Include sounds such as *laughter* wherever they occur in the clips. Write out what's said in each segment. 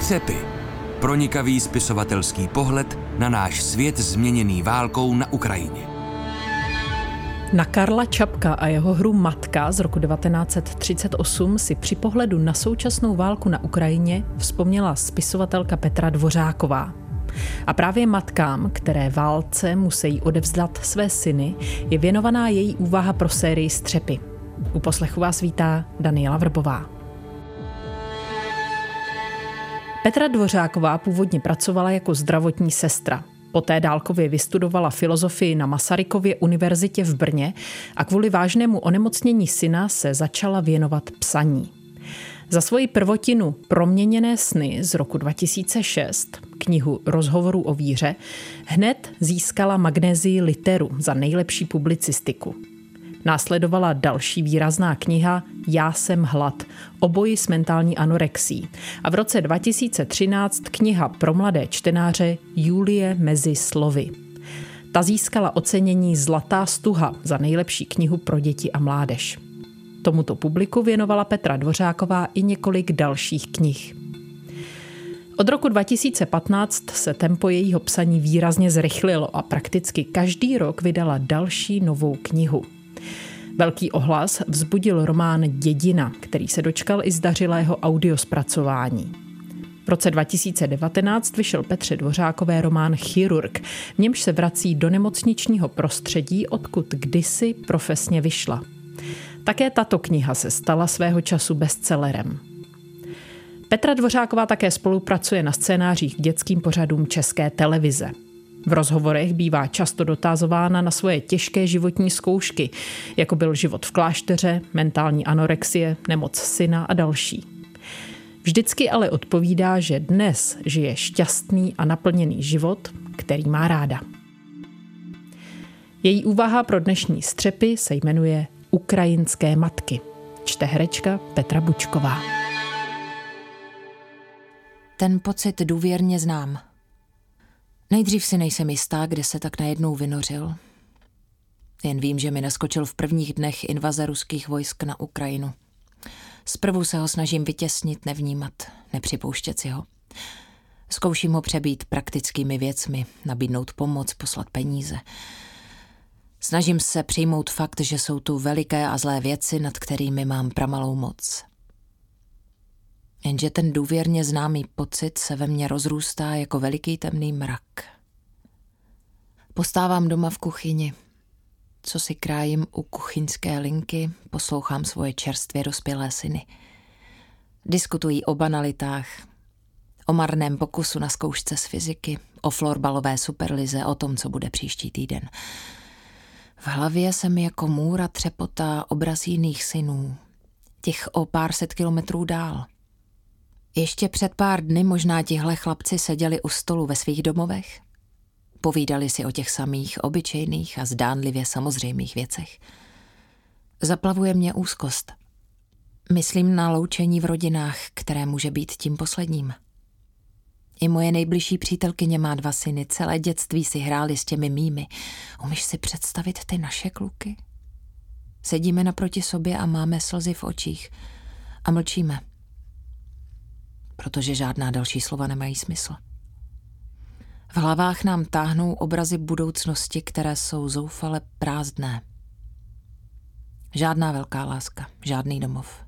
Střepy. Pronikavý spisovatelský pohled na náš svět změněný válkou na Ukrajině. Na Karla Čapka a jeho hru Matka z roku 1938 si při pohledu na současnou válku na Ukrajině vzpomněla spisovatelka Petra Dvořáková. A právě matkám, které válce musí odevzdat své syny, je věnovaná její úvaha pro sérii Střepy. U poslechu vás vítá Daniela Vrbová. Petra Dvořáková původně pracovala jako zdravotní sestra. Poté dálkově vystudovala filozofii na Masarykově univerzitě v Brně a kvůli vážnému onemocnění syna se začala věnovat psaní. Za svoji prvotinu Proměněné sny z roku 2006, knihu Rozhovorů o víře, hned získala magnézii literu za nejlepší publicistiku. Následovala další výrazná kniha Já jsem hlad, o boji s mentální anorexí. A v roce 2013 kniha pro mladé čtenáře Julie mezi slovy. Ta získala ocenění Zlatá stuha za nejlepší knihu pro děti a mládež. Tomuto publiku věnovala Petra Dvořáková i několik dalších knih. Od roku 2015 se tempo jejího psaní výrazně zrychlilo a prakticky každý rok vydala další novou knihu. Velký ohlas vzbudil román Dědina, který se dočkal i zdařilého audiospracování. V roce 2019 vyšel Petře Dvořákové román Chirurg, v němž se vrací do nemocničního prostředí, odkud kdysi profesně vyšla. Také tato kniha se stala svého času bestsellerem. Petra Dvořáková také spolupracuje na scénářích k dětským pořadům České televize. V rozhovorech bývá často dotázována na svoje těžké životní zkoušky, jako byl život v klášteře, mentální anorexie, nemoc syna a další. Vždycky ale odpovídá, že dnes žije šťastný a naplněný život, který má ráda. Její úvaha pro dnešní střepy se jmenuje Ukrajinské matky. Čte herečka Petra Bučková. Ten pocit důvěrně znám – Nejdřív si nejsem jistá, kde se tak najednou vynořil. Jen vím, že mi naskočil v prvních dnech invaze ruských vojsk na Ukrajinu. Zprvu se ho snažím vytěsnit, nevnímat, nepřipouštět si ho. Zkouším ho přebít praktickými věcmi, nabídnout pomoc, poslat peníze. Snažím se přijmout fakt, že jsou tu veliké a zlé věci, nad kterými mám pramalou moc. Jenže ten důvěrně známý pocit se ve mně rozrůstá jako veliký temný mrak. Postávám doma v kuchyni. Co si krájím u kuchyňské linky, poslouchám svoje čerstvě dospělé syny. Diskutují o banalitách, o marném pokusu na zkoušce z fyziky, o florbalové superlize, o tom, co bude příští týden. V hlavě se mi jako můra třepotá obraz jiných synů, těch o pár set kilometrů dál – ještě před pár dny možná tihle chlapci seděli u stolu ve svých domovech. Povídali si o těch samých obyčejných a zdánlivě samozřejmých věcech. Zaplavuje mě úzkost. Myslím na loučení v rodinách, které může být tím posledním. I moje nejbližší přítelkyně má dva syny, celé dětství si hráli s těmi mými. Umíš si představit ty naše kluky? Sedíme naproti sobě a máme slzy v očích a mlčíme protože žádná další slova nemají smysl. V hlavách nám táhnou obrazy budoucnosti, které jsou zoufale prázdné. Žádná velká láska, žádný domov.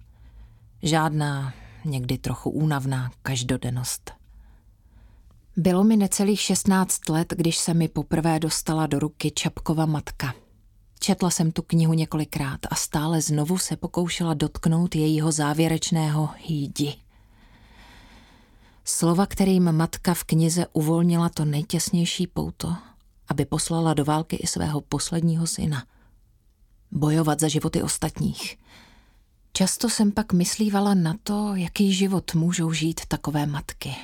Žádná, někdy trochu únavná každodennost. Bylo mi necelých 16 let, když se mi poprvé dostala do ruky Čapkova matka. Četla jsem tu knihu několikrát a stále znovu se pokoušela dotknout jejího závěrečného jídi. Slova, kterým matka v knize uvolnila to nejtěsnější pouto, aby poslala do války i svého posledního syna. Bojovat za životy ostatních. Často jsem pak myslívala na to, jaký život můžou žít takové matky.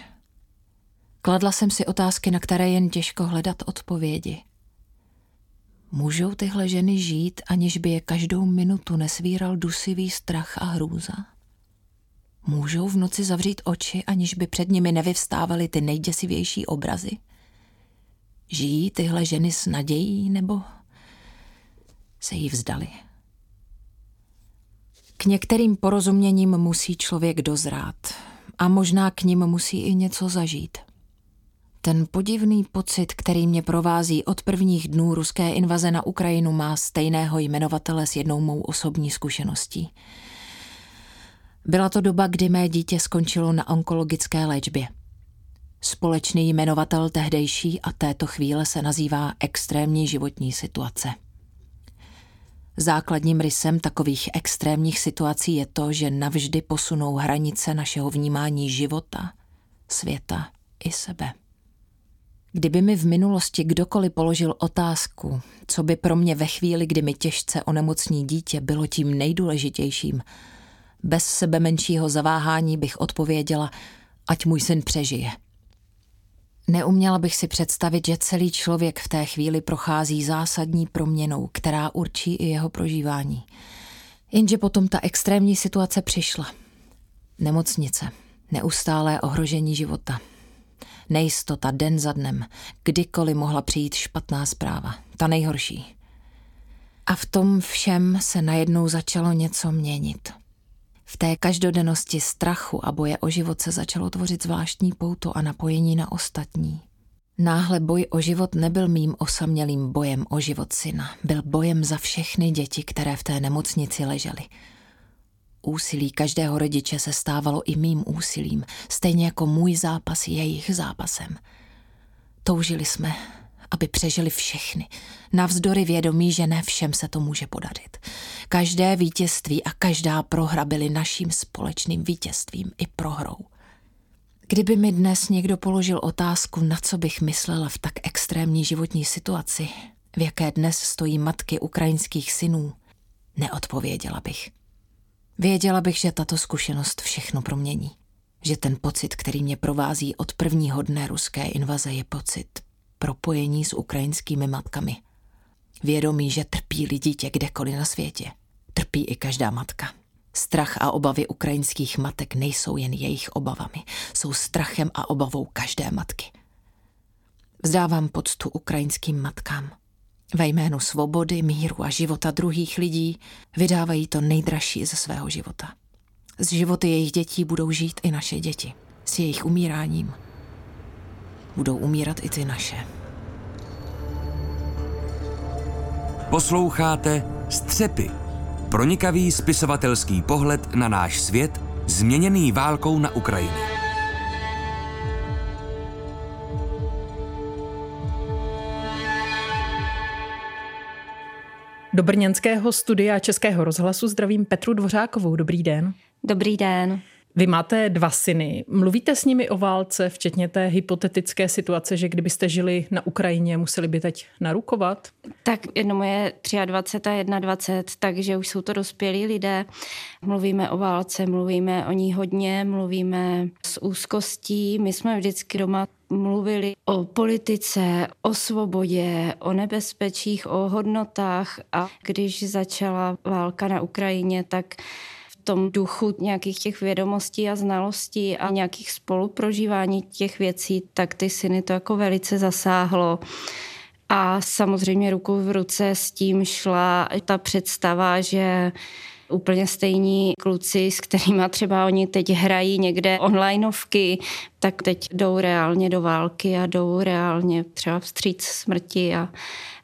Kladla jsem si otázky, na které jen těžko hledat odpovědi. Můžou tyhle ženy žít, aniž by je každou minutu nesvíral dusivý strach a hrůza? Můžou v noci zavřít oči, aniž by před nimi nevyvstávaly ty nejděsivější obrazy? Žijí tyhle ženy s nadějí, nebo se jí vzdali? K některým porozuměním musí člověk dozrát A možná k ním musí i něco zažít. Ten podivný pocit, který mě provází od prvních dnů ruské invaze na Ukrajinu, má stejného jmenovatele s jednou mou osobní zkušeností. Byla to doba, kdy mé dítě skončilo na onkologické léčbě. Společný jmenovatel tehdejší a této chvíle se nazývá extrémní životní situace. Základním rysem takových extrémních situací je to, že navždy posunou hranice našeho vnímání života, světa i sebe. Kdyby mi v minulosti kdokoliv položil otázku, co by pro mě ve chvíli, kdy mi těžce onemocní dítě, bylo tím nejdůležitějším, bez sebe menšího zaváhání bych odpověděla, ať můj syn přežije. Neuměla bych si představit, že celý člověk v té chvíli prochází zásadní proměnou, která určí i jeho prožívání. Jenže potom ta extrémní situace přišla. Nemocnice, neustálé ohrožení života, nejistota den za dnem, kdykoliv mohla přijít špatná zpráva, ta nejhorší. A v tom všem se najednou začalo něco měnit. V té každodennosti strachu a boje o život se začalo tvořit zvláštní pouto a napojení na ostatní. Náhle boj o život nebyl mým osamělým bojem o život syna, byl bojem za všechny děti, které v té nemocnici ležely. Úsilí každého rodiče se stávalo i mým úsilím, stejně jako můj zápas jejich zápasem. Toužili jsme, aby přežili všechny, navzdory vědomí, že ne všem se to může podarit. Každé vítězství a každá prohra byly naším společným vítězstvím i prohrou. Kdyby mi dnes někdo položil otázku, na co bych myslela v tak extrémní životní situaci, v jaké dnes stojí matky ukrajinských synů, neodpověděla bych. Věděla bych, že tato zkušenost všechno promění. Že ten pocit, který mě provází od prvního dne ruské invaze, je pocit propojení s ukrajinskými matkami. Vědomí, že trpí dítě kdekoliv na světě. Trpí i každá matka. Strach a obavy ukrajinských matek nejsou jen jejich obavami, jsou strachem a obavou každé matky. Vzdávám poctu ukrajinským matkám. Ve jménu svobody, míru a života druhých lidí vydávají to nejdražší ze svého života. Z životy jejich dětí budou žít i naše děti. S jejich umíráním budou umírat i ty naše. Posloucháte Střepy. Pronikavý spisovatelský pohled na náš svět, změněný válkou na Ukrajině. Do brněnského studia Českého rozhlasu zdravím Petru Dvořákovou. Dobrý den. Dobrý den. Vy máte dva syny. Mluvíte s nimi o válce, včetně té hypotetické situace, že kdybyste žili na Ukrajině, museli by teď narukovat? Tak jednomu je 23 a 21, takže už jsou to dospělí lidé. Mluvíme o válce, mluvíme o ní hodně, mluvíme s úzkostí. My jsme vždycky doma mluvili o politice, o svobodě, o nebezpečích, o hodnotách a když začala válka na Ukrajině, tak tom duchu nějakých těch vědomostí a znalostí a nějakých spoluprožívání těch věcí, tak ty syny to jako velice zasáhlo. A samozřejmě ruku v ruce s tím šla ta představa, že úplně stejní kluci, s kterými třeba oni teď hrají někde onlineovky, tak teď jdou reálně do války a jdou reálně třeba vstříc smrti a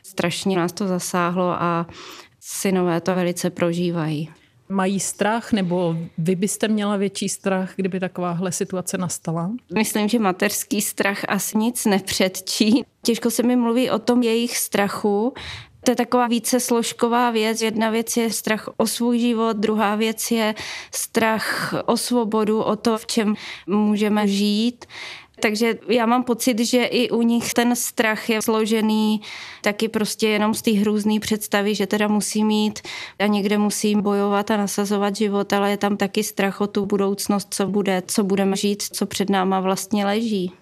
strašně nás to zasáhlo a synové to velice prožívají mají strach, nebo vy byste měla větší strach, kdyby takováhle situace nastala? Myslím, že mateřský strach asi nic nepředčí. Těžko se mi mluví o tom jejich strachu, to je taková více složková věc. Jedna věc je strach o svůj život, druhá věc je strach o svobodu, o to, v čem můžeme žít. Takže já mám pocit, že i u nich ten strach je složený taky prostě jenom z té hrůzné představy, že teda musí mít a někde musí bojovat a nasazovat život, ale je tam taky strach o tu budoucnost, co bude, co budeme žít, co před náma vlastně leží.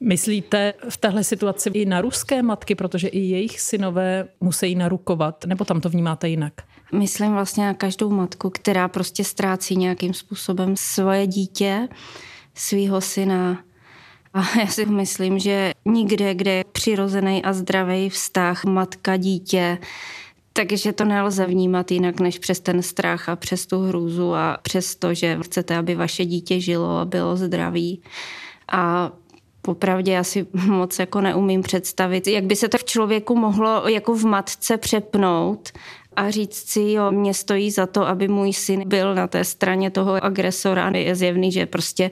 Myslíte v téhle situaci i na ruské matky, protože i jejich synové musí narukovat, nebo tam to vnímáte jinak? Myslím vlastně na každou matku, která prostě ztrácí nějakým způsobem svoje dítě, svého syna, a *laughs* já si myslím, že nikde, kde je přirozený a zdravý vztah matka-dítě, Takže to nelze vnímat jinak než přes ten strach a přes tu hrůzu a přes to, že chcete, aby vaše dítě žilo a bylo zdravý. A popravdě já si *laughs* moc jako neumím představit, jak by se to v člověku mohlo jako v matce přepnout a říct si, jo, mě stojí za to, aby můj syn byl na té straně toho agresora. Je zjevný, že prostě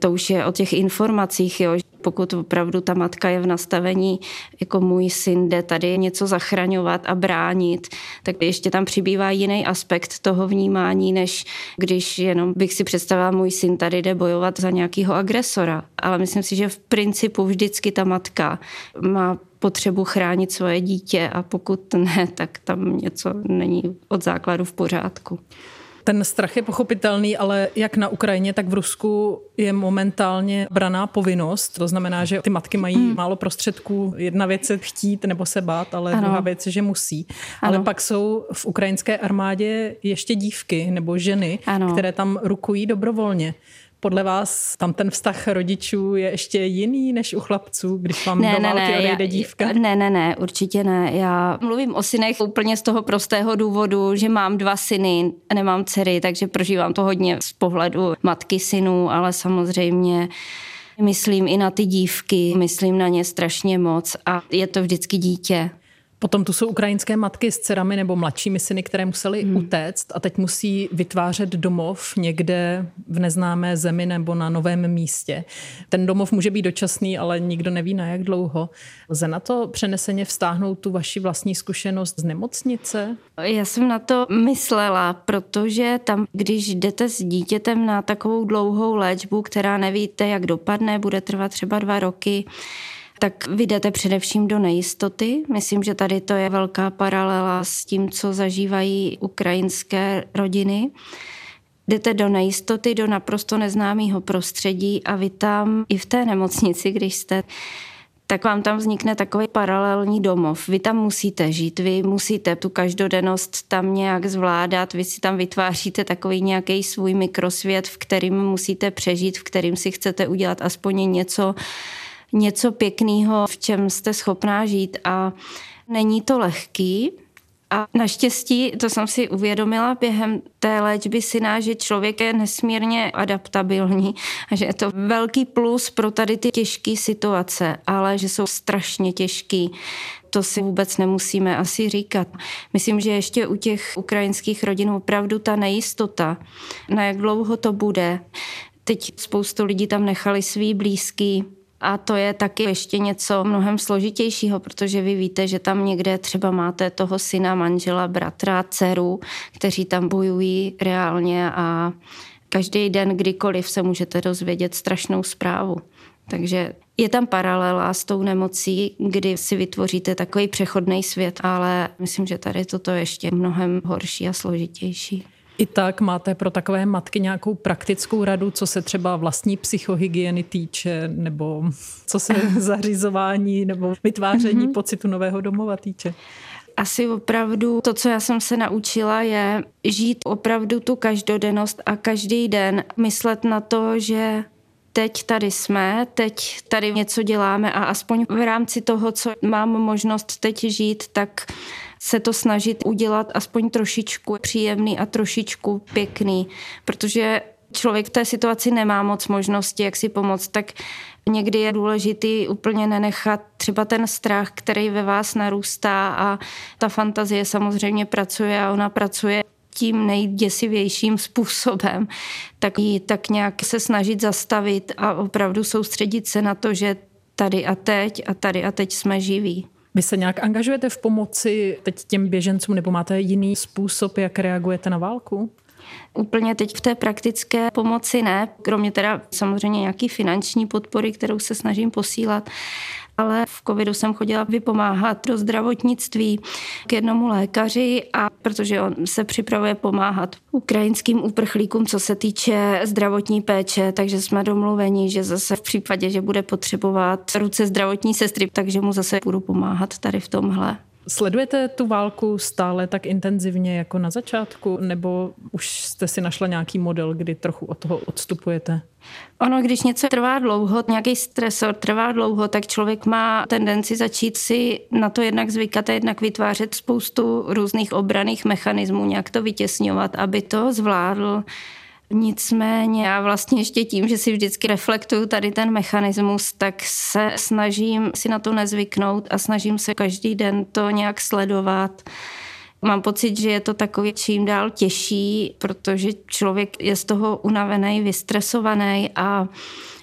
to už je o těch informacích, jo. Pokud opravdu ta matka je v nastavení, jako můj syn jde tady něco zachraňovat a bránit, tak ještě tam přibývá jiný aspekt toho vnímání, než když jenom bych si představila, můj syn tady jde bojovat za nějakého agresora. Ale myslím si, že v principu vždycky ta matka má potřebu chránit svoje dítě a pokud ne, tak tam něco není od základu v pořádku. Ten strach je pochopitelný, ale jak na Ukrajině, tak v Rusku je momentálně braná povinnost. To znamená, že ty matky mají hmm. málo prostředků. Jedna věc je chtít nebo se bát, ale ano. druhá věc je, že musí. Ano. Ale pak jsou v ukrajinské armádě ještě dívky nebo ženy, ano. které tam rukují dobrovolně. Podle vás tam ten vztah rodičů je ještě jiný než u chlapců, když vám ne, do války ne, ne, odejde já, dívka? Ne, ne, ne, určitě ne. Já mluvím o synech úplně z toho prostého důvodu, že mám dva syny, nemám dcery, takže prožívám to hodně z pohledu matky synů, ale samozřejmě myslím i na ty dívky, myslím na ně strašně moc a je to vždycky dítě. Potom tu jsou ukrajinské matky s dcerami nebo mladšími syny, které museli hmm. utéct a teď musí vytvářet domov někde v neznámé zemi nebo na novém místě. Ten domov může být dočasný, ale nikdo neví na jak dlouho. Lze na to přeneseně vztáhnout tu vaši vlastní zkušenost z nemocnice? Já jsem na to myslela, protože tam, když jdete s dítětem na takovou dlouhou léčbu, která nevíte, jak dopadne, bude trvat třeba dva roky, tak vy jdete především do nejistoty. Myslím, že tady to je velká paralela s tím, co zažívají ukrajinské rodiny. Jdete do nejistoty, do naprosto neznámého prostředí a vy tam i v té nemocnici, když jste, tak vám tam vznikne takový paralelní domov. Vy tam musíte žít, vy musíte tu každodennost tam nějak zvládat, vy si tam vytváříte takový nějaký svůj mikrosvět, v kterým musíte přežít, v kterým si chcete udělat aspoň něco něco pěkného, v čem jste schopná žít a není to lehký, a naštěstí, to jsem si uvědomila během té léčby syna, že člověk je nesmírně adaptabilní a že je to velký plus pro tady ty těžké situace, ale že jsou strašně těžký. To si vůbec nemusíme asi říkat. Myslím, že ještě u těch ukrajinských rodin opravdu ta nejistota, na jak dlouho to bude. Teď spoustu lidí tam nechali svý blízký, a to je taky ještě něco mnohem složitějšího, protože vy víte, že tam někde třeba máte toho syna, manžela, bratra, dceru, kteří tam bojují reálně a každý den, kdykoliv se můžete dozvědět strašnou zprávu. Takže je tam paralela s tou nemocí, kdy si vytvoříte takový přechodný svět, ale myslím, že tady toto je ještě mnohem horší a složitější. I tak máte pro takové matky nějakou praktickou radu, co se třeba vlastní psychohygieny týče, nebo co se *laughs* zařizování nebo vytváření mm-hmm. pocitu nového domova týče? Asi opravdu to, co já jsem se naučila, je žít opravdu tu každodennost a každý den myslet na to, že teď tady jsme, teď tady něco děláme a aspoň v rámci toho, co mám možnost teď žít, tak se to snažit udělat aspoň trošičku příjemný a trošičku pěkný, protože člověk v té situaci nemá moc možnosti, jak si pomoct, tak někdy je důležitý úplně nenechat třeba ten strach, který ve vás narůstá a ta fantazie samozřejmě pracuje a ona pracuje tím nejděsivějším způsobem, tak ji tak nějak se snažit zastavit a opravdu soustředit se na to, že tady a teď a tady a teď jsme živí. Vy se nějak angažujete v pomoci teď těm běžencům nebo máte jiný způsob, jak reagujete na válku? Úplně teď v té praktické pomoci ne, kromě teda samozřejmě nějaký finanční podpory, kterou se snažím posílat, ale v covidu jsem chodila vypomáhat do zdravotnictví k jednomu lékaři a protože on se připravuje pomáhat ukrajinským uprchlíkům, co se týče zdravotní péče, takže jsme domluveni, že zase v případě, že bude potřebovat ruce zdravotní sestry, takže mu zase budu pomáhat tady v tomhle. Sledujete tu válku stále tak intenzivně jako na začátku, nebo už jste si našla nějaký model, kdy trochu od toho odstupujete? Ono, když něco trvá dlouho, nějaký stresor trvá dlouho, tak člověk má tendenci začít si na to jednak zvykat a jednak vytvářet spoustu různých obraných mechanismů, nějak to vytěsňovat, aby to zvládl. Nicméně já vlastně ještě tím, že si vždycky reflektuju tady ten mechanismus, tak se snažím si na to nezvyknout a snažím se každý den to nějak sledovat. Mám pocit, že je to takový čím dál těžší, protože člověk je z toho unavený, vystresovaný a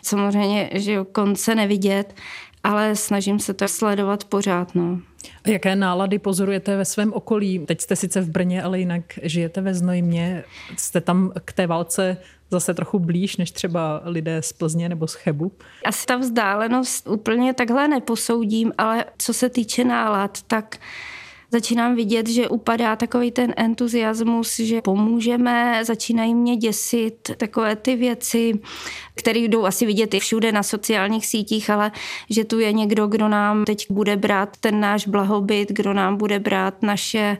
samozřejmě, že konce nevidět, ale snažím se to sledovat pořád. No. A jaké nálady pozorujete ve svém okolí? Teď jste sice v Brně, ale jinak žijete ve Znojmě. Jste tam k té válce zase trochu blíž než třeba lidé z Plzně nebo z Chebu? Asi ta vzdálenost úplně takhle neposoudím, ale co se týče nálad, tak začínám vidět, že upadá takový ten entuziasmus, že pomůžeme, začínají mě děsit takové ty věci, které jdou asi vidět i všude na sociálních sítích, ale že tu je někdo, kdo nám teď bude brát ten náš blahobyt, kdo nám bude brát naše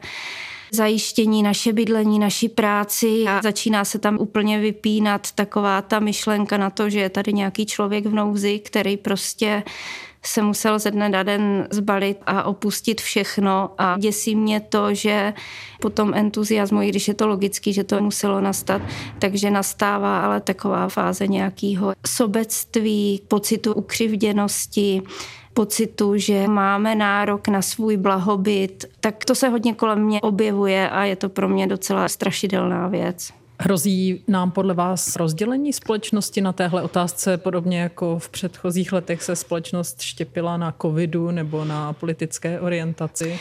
zajištění, naše bydlení, naši práci a začíná se tam úplně vypínat taková ta myšlenka na to, že je tady nějaký člověk v nouzi, který prostě se musel ze dne na den zbalit a opustit všechno a děsí mě to, že po tom entuziasmu, i když je to logický, že to muselo nastat, takže nastává ale taková fáze nějakého sobectví, pocitu ukřivděnosti, pocitu, že máme nárok na svůj blahobyt, tak to se hodně kolem mě objevuje a je to pro mě docela strašidelná věc. Hrozí nám podle vás rozdělení společnosti na téhle otázce, podobně jako v předchozích letech se společnost štěpila na covidu nebo na politické orientaci?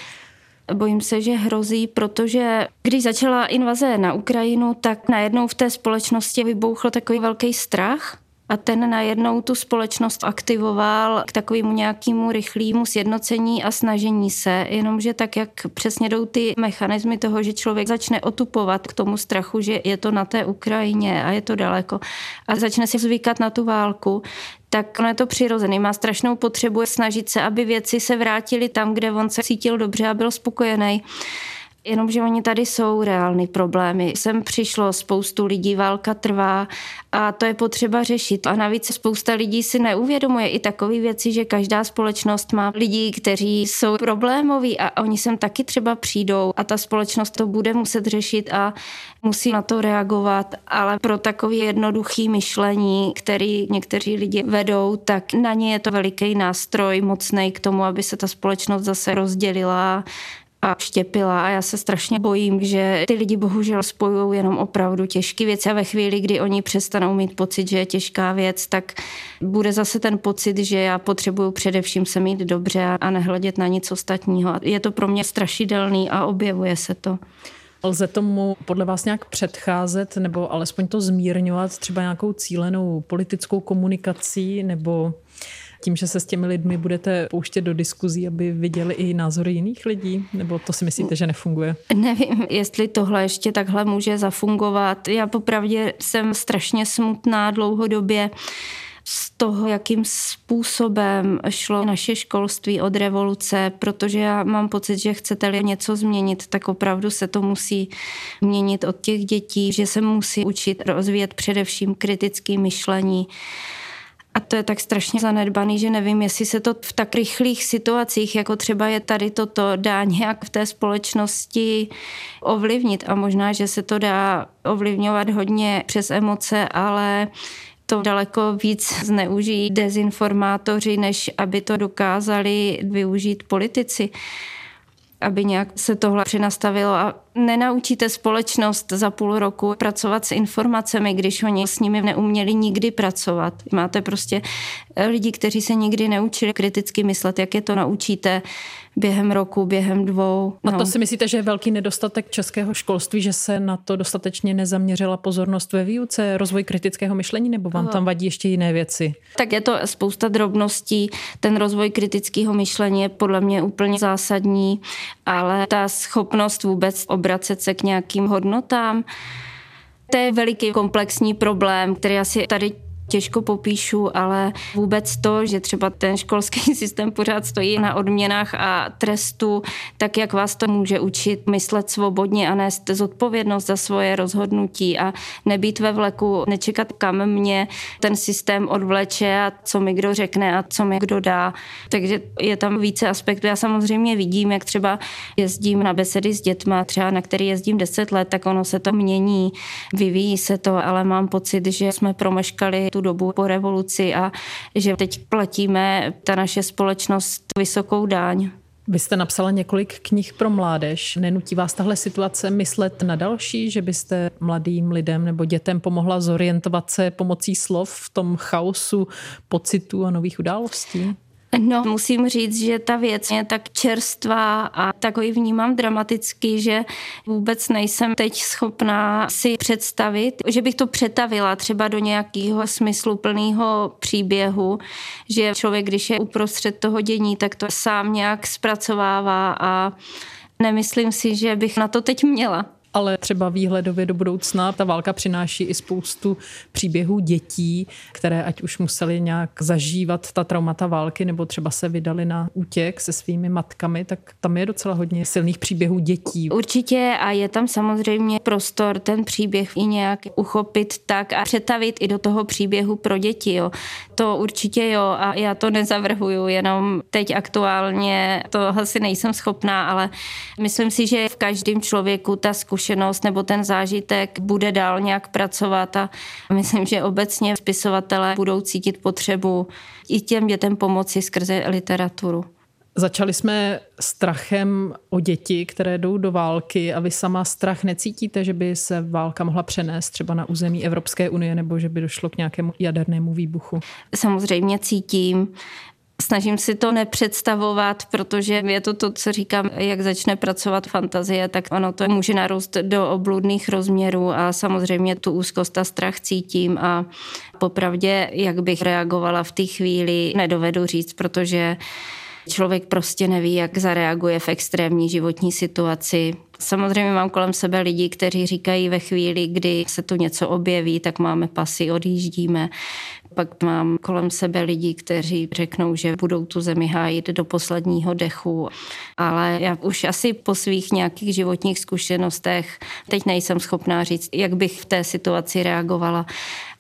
Bojím se, že hrozí, protože když začala invaze na Ukrajinu, tak najednou v té společnosti vybouchl takový velký strach a ten najednou tu společnost aktivoval k takovému nějakému rychlému sjednocení a snažení se, jenomže tak, jak přesně jdou ty mechanismy toho, že člověk začne otupovat k tomu strachu, že je to na té Ukrajině a je to daleko a začne si zvykat na tu válku, tak ono je to přirozený. Má strašnou potřebu snažit se, aby věci se vrátily tam, kde on se cítil dobře a byl spokojený. Jenomže oni tady jsou reální problémy. Sem přišlo spoustu lidí, válka trvá a to je potřeba řešit. A navíc spousta lidí si neuvědomuje i takové věci, že každá společnost má lidí, kteří jsou problémoví a oni sem taky třeba přijdou a ta společnost to bude muset řešit a musí na to reagovat, ale pro takové jednoduché myšlení, který někteří lidi vedou, tak na ně je to veliký nástroj, mocný k tomu, aby se ta společnost zase rozdělila a štěpila a já se strašně bojím, že ty lidi bohužel spojují jenom opravdu těžké věci a ve chvíli, kdy oni přestanou mít pocit, že je těžká věc, tak bude zase ten pocit, že já potřebuju především se mít dobře a nehledět na nic ostatního. Je to pro mě strašidelný a objevuje se to. Lze tomu podle vás nějak předcházet nebo alespoň to zmírňovat třeba nějakou cílenou politickou komunikací nebo tím, že se s těmi lidmi budete pouštět do diskuzí, aby viděli i názory jiných lidí? Nebo to si myslíte, že nefunguje? Nevím, jestli tohle ještě takhle může zafungovat. Já popravdě jsem strašně smutná dlouhodobě z toho, jakým způsobem šlo naše školství od revoluce, protože já mám pocit, že chcete-li něco změnit, tak opravdu se to musí měnit od těch dětí, že se musí učit rozvíjet především kritické myšlení a to je tak strašně zanedbaný, že nevím, jestli se to v tak rychlých situacích, jako třeba je tady toto, dá nějak v té společnosti ovlivnit. A možná, že se to dá ovlivňovat hodně přes emoce, ale to daleko víc zneužijí dezinformátoři, než aby to dokázali využít politici aby nějak se tohle přenastavilo a nenaučíte společnost za půl roku pracovat s informacemi, když oni s nimi neuměli nikdy pracovat. Máte prostě lidi, kteří se nikdy neučili kriticky myslet, jak je to naučíte během roku, během dvou. No. A to si myslíte, že je velký nedostatek českého školství, že se na to dostatečně nezaměřila pozornost ve výuce, rozvoj kritického myšlení, nebo vám tam vadí ještě jiné věci? Tak je to spousta drobností. Ten rozvoj kritického myšlení je podle mě úplně zásadní, ale ta schopnost vůbec obracet se k nějakým hodnotám, to je veliký komplexní problém, který asi tady těžko popíšu, ale vůbec to, že třeba ten školský *laughs* systém pořád stojí na odměnách a trestu, tak jak vás to může učit myslet svobodně a nést zodpovědnost za svoje rozhodnutí a nebýt ve vleku, nečekat, kam mě ten systém odvleče a co mi kdo řekne a co mi kdo dá. Takže je tam více aspektů. Já samozřejmě vidím, jak třeba jezdím na besedy s dětma, třeba na který jezdím 10 let, tak ono se to mění, vyvíjí se to, ale mám pocit, že jsme promeškali tu dobu po revoluci a že teď platíme ta naše společnost vysokou dáň. Vy jste napsala několik knih pro mládež. Nenutí vás tahle situace myslet na další, že byste mladým lidem nebo dětem pomohla zorientovat se pomocí slov v tom chaosu pocitů a nových událostí? No, musím říct, že ta věc je tak čerstvá a takový vnímám dramaticky, že vůbec nejsem teď schopná si představit, že bych to přetavila třeba do nějakého smysluplného příběhu, že člověk, když je uprostřed toho dění, tak to sám nějak zpracovává a nemyslím si, že bych na to teď měla ale třeba výhledově do budoucna ta válka přináší i spoustu příběhů dětí, které ať už museli nějak zažívat ta traumata války nebo třeba se vydali na útěk se svými matkami, tak tam je docela hodně silných příběhů dětí. Určitě a je tam samozřejmě prostor ten příběh i nějak uchopit tak a přetavit i do toho příběhu pro děti. Jo. To určitě jo a já to nezavrhuju, jenom teď aktuálně to asi nejsem schopná, ale myslím si, že v každém člověku ta zkušenost zkušenost nebo ten zážitek bude dál nějak pracovat a myslím, že obecně spisovatelé budou cítit potřebu i těm dětem pomoci skrze literaturu. Začali jsme strachem o děti, které jdou do války a vy sama strach necítíte, že by se válka mohla přenést třeba na území Evropské unie nebo že by došlo k nějakému jadernému výbuchu? Samozřejmě cítím. Snažím si to nepředstavovat, protože je to to, co říkám, jak začne pracovat fantazie, tak ono to může narůst do obludných rozměrů a samozřejmě tu úzkost a strach cítím a popravdě, jak bych reagovala v té chvíli, nedovedu říct, protože člověk prostě neví, jak zareaguje v extrémní životní situaci. Samozřejmě mám kolem sebe lidi, kteří říkají ve chvíli, kdy se tu něco objeví, tak máme pasy, odjíždíme. Pak mám kolem sebe lidi, kteří řeknou, že budou tu zemi hájit do posledního dechu. Ale já už asi po svých nějakých životních zkušenostech teď nejsem schopná říct, jak bych v té situaci reagovala.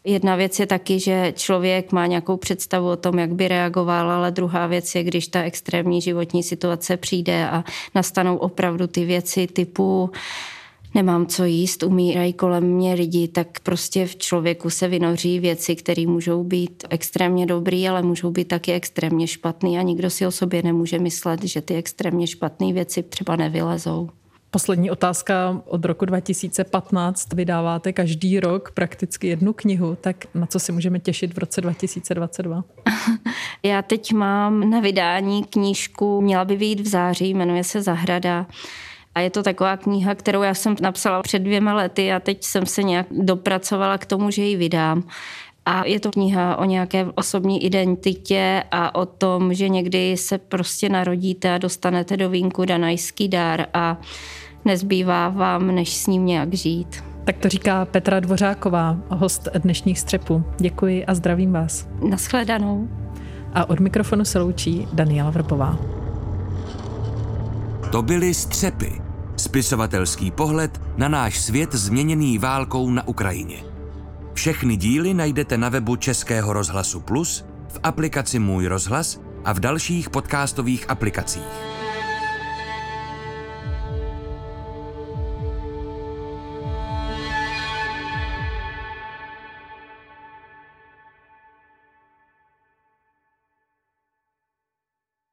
Jedna věc je taky, že člověk má nějakou představu o tom, jak by reagoval, ale druhá věc je, když ta extrémní životní situace přijde a nastanou opravdu ty věci typu nemám co jíst, umírají kolem mě lidi, tak prostě v člověku se vynoří věci, které můžou být extrémně dobrý, ale můžou být taky extrémně špatný a nikdo si o sobě nemůže myslet, že ty extrémně špatné věci třeba nevylezou. Poslední otázka. Od roku 2015 vydáváte každý rok prakticky jednu knihu, tak na co si můžeme těšit v roce 2022? *laughs* Já teď mám na vydání knížku, měla by vyjít v září, jmenuje se Zahrada. A je to taková kniha, kterou já jsem napsala před dvěma lety a teď jsem se nějak dopracovala k tomu, že ji vydám. A je to kniha o nějaké osobní identitě a o tom, že někdy se prostě narodíte a dostanete do vínku danajský dar a nezbývá vám, než s ním nějak žít. Tak to říká Petra Dvořáková, host dnešních střepů. Děkuji a zdravím vás. Naschledanou. A od mikrofonu se loučí Daniela Vrbová. To byly střepy. Spisovatelský pohled na náš svět změněný válkou na Ukrajině. Všechny díly najdete na webu Českého rozhlasu Plus, v aplikaci Můj rozhlas a v dalších podcastových aplikacích.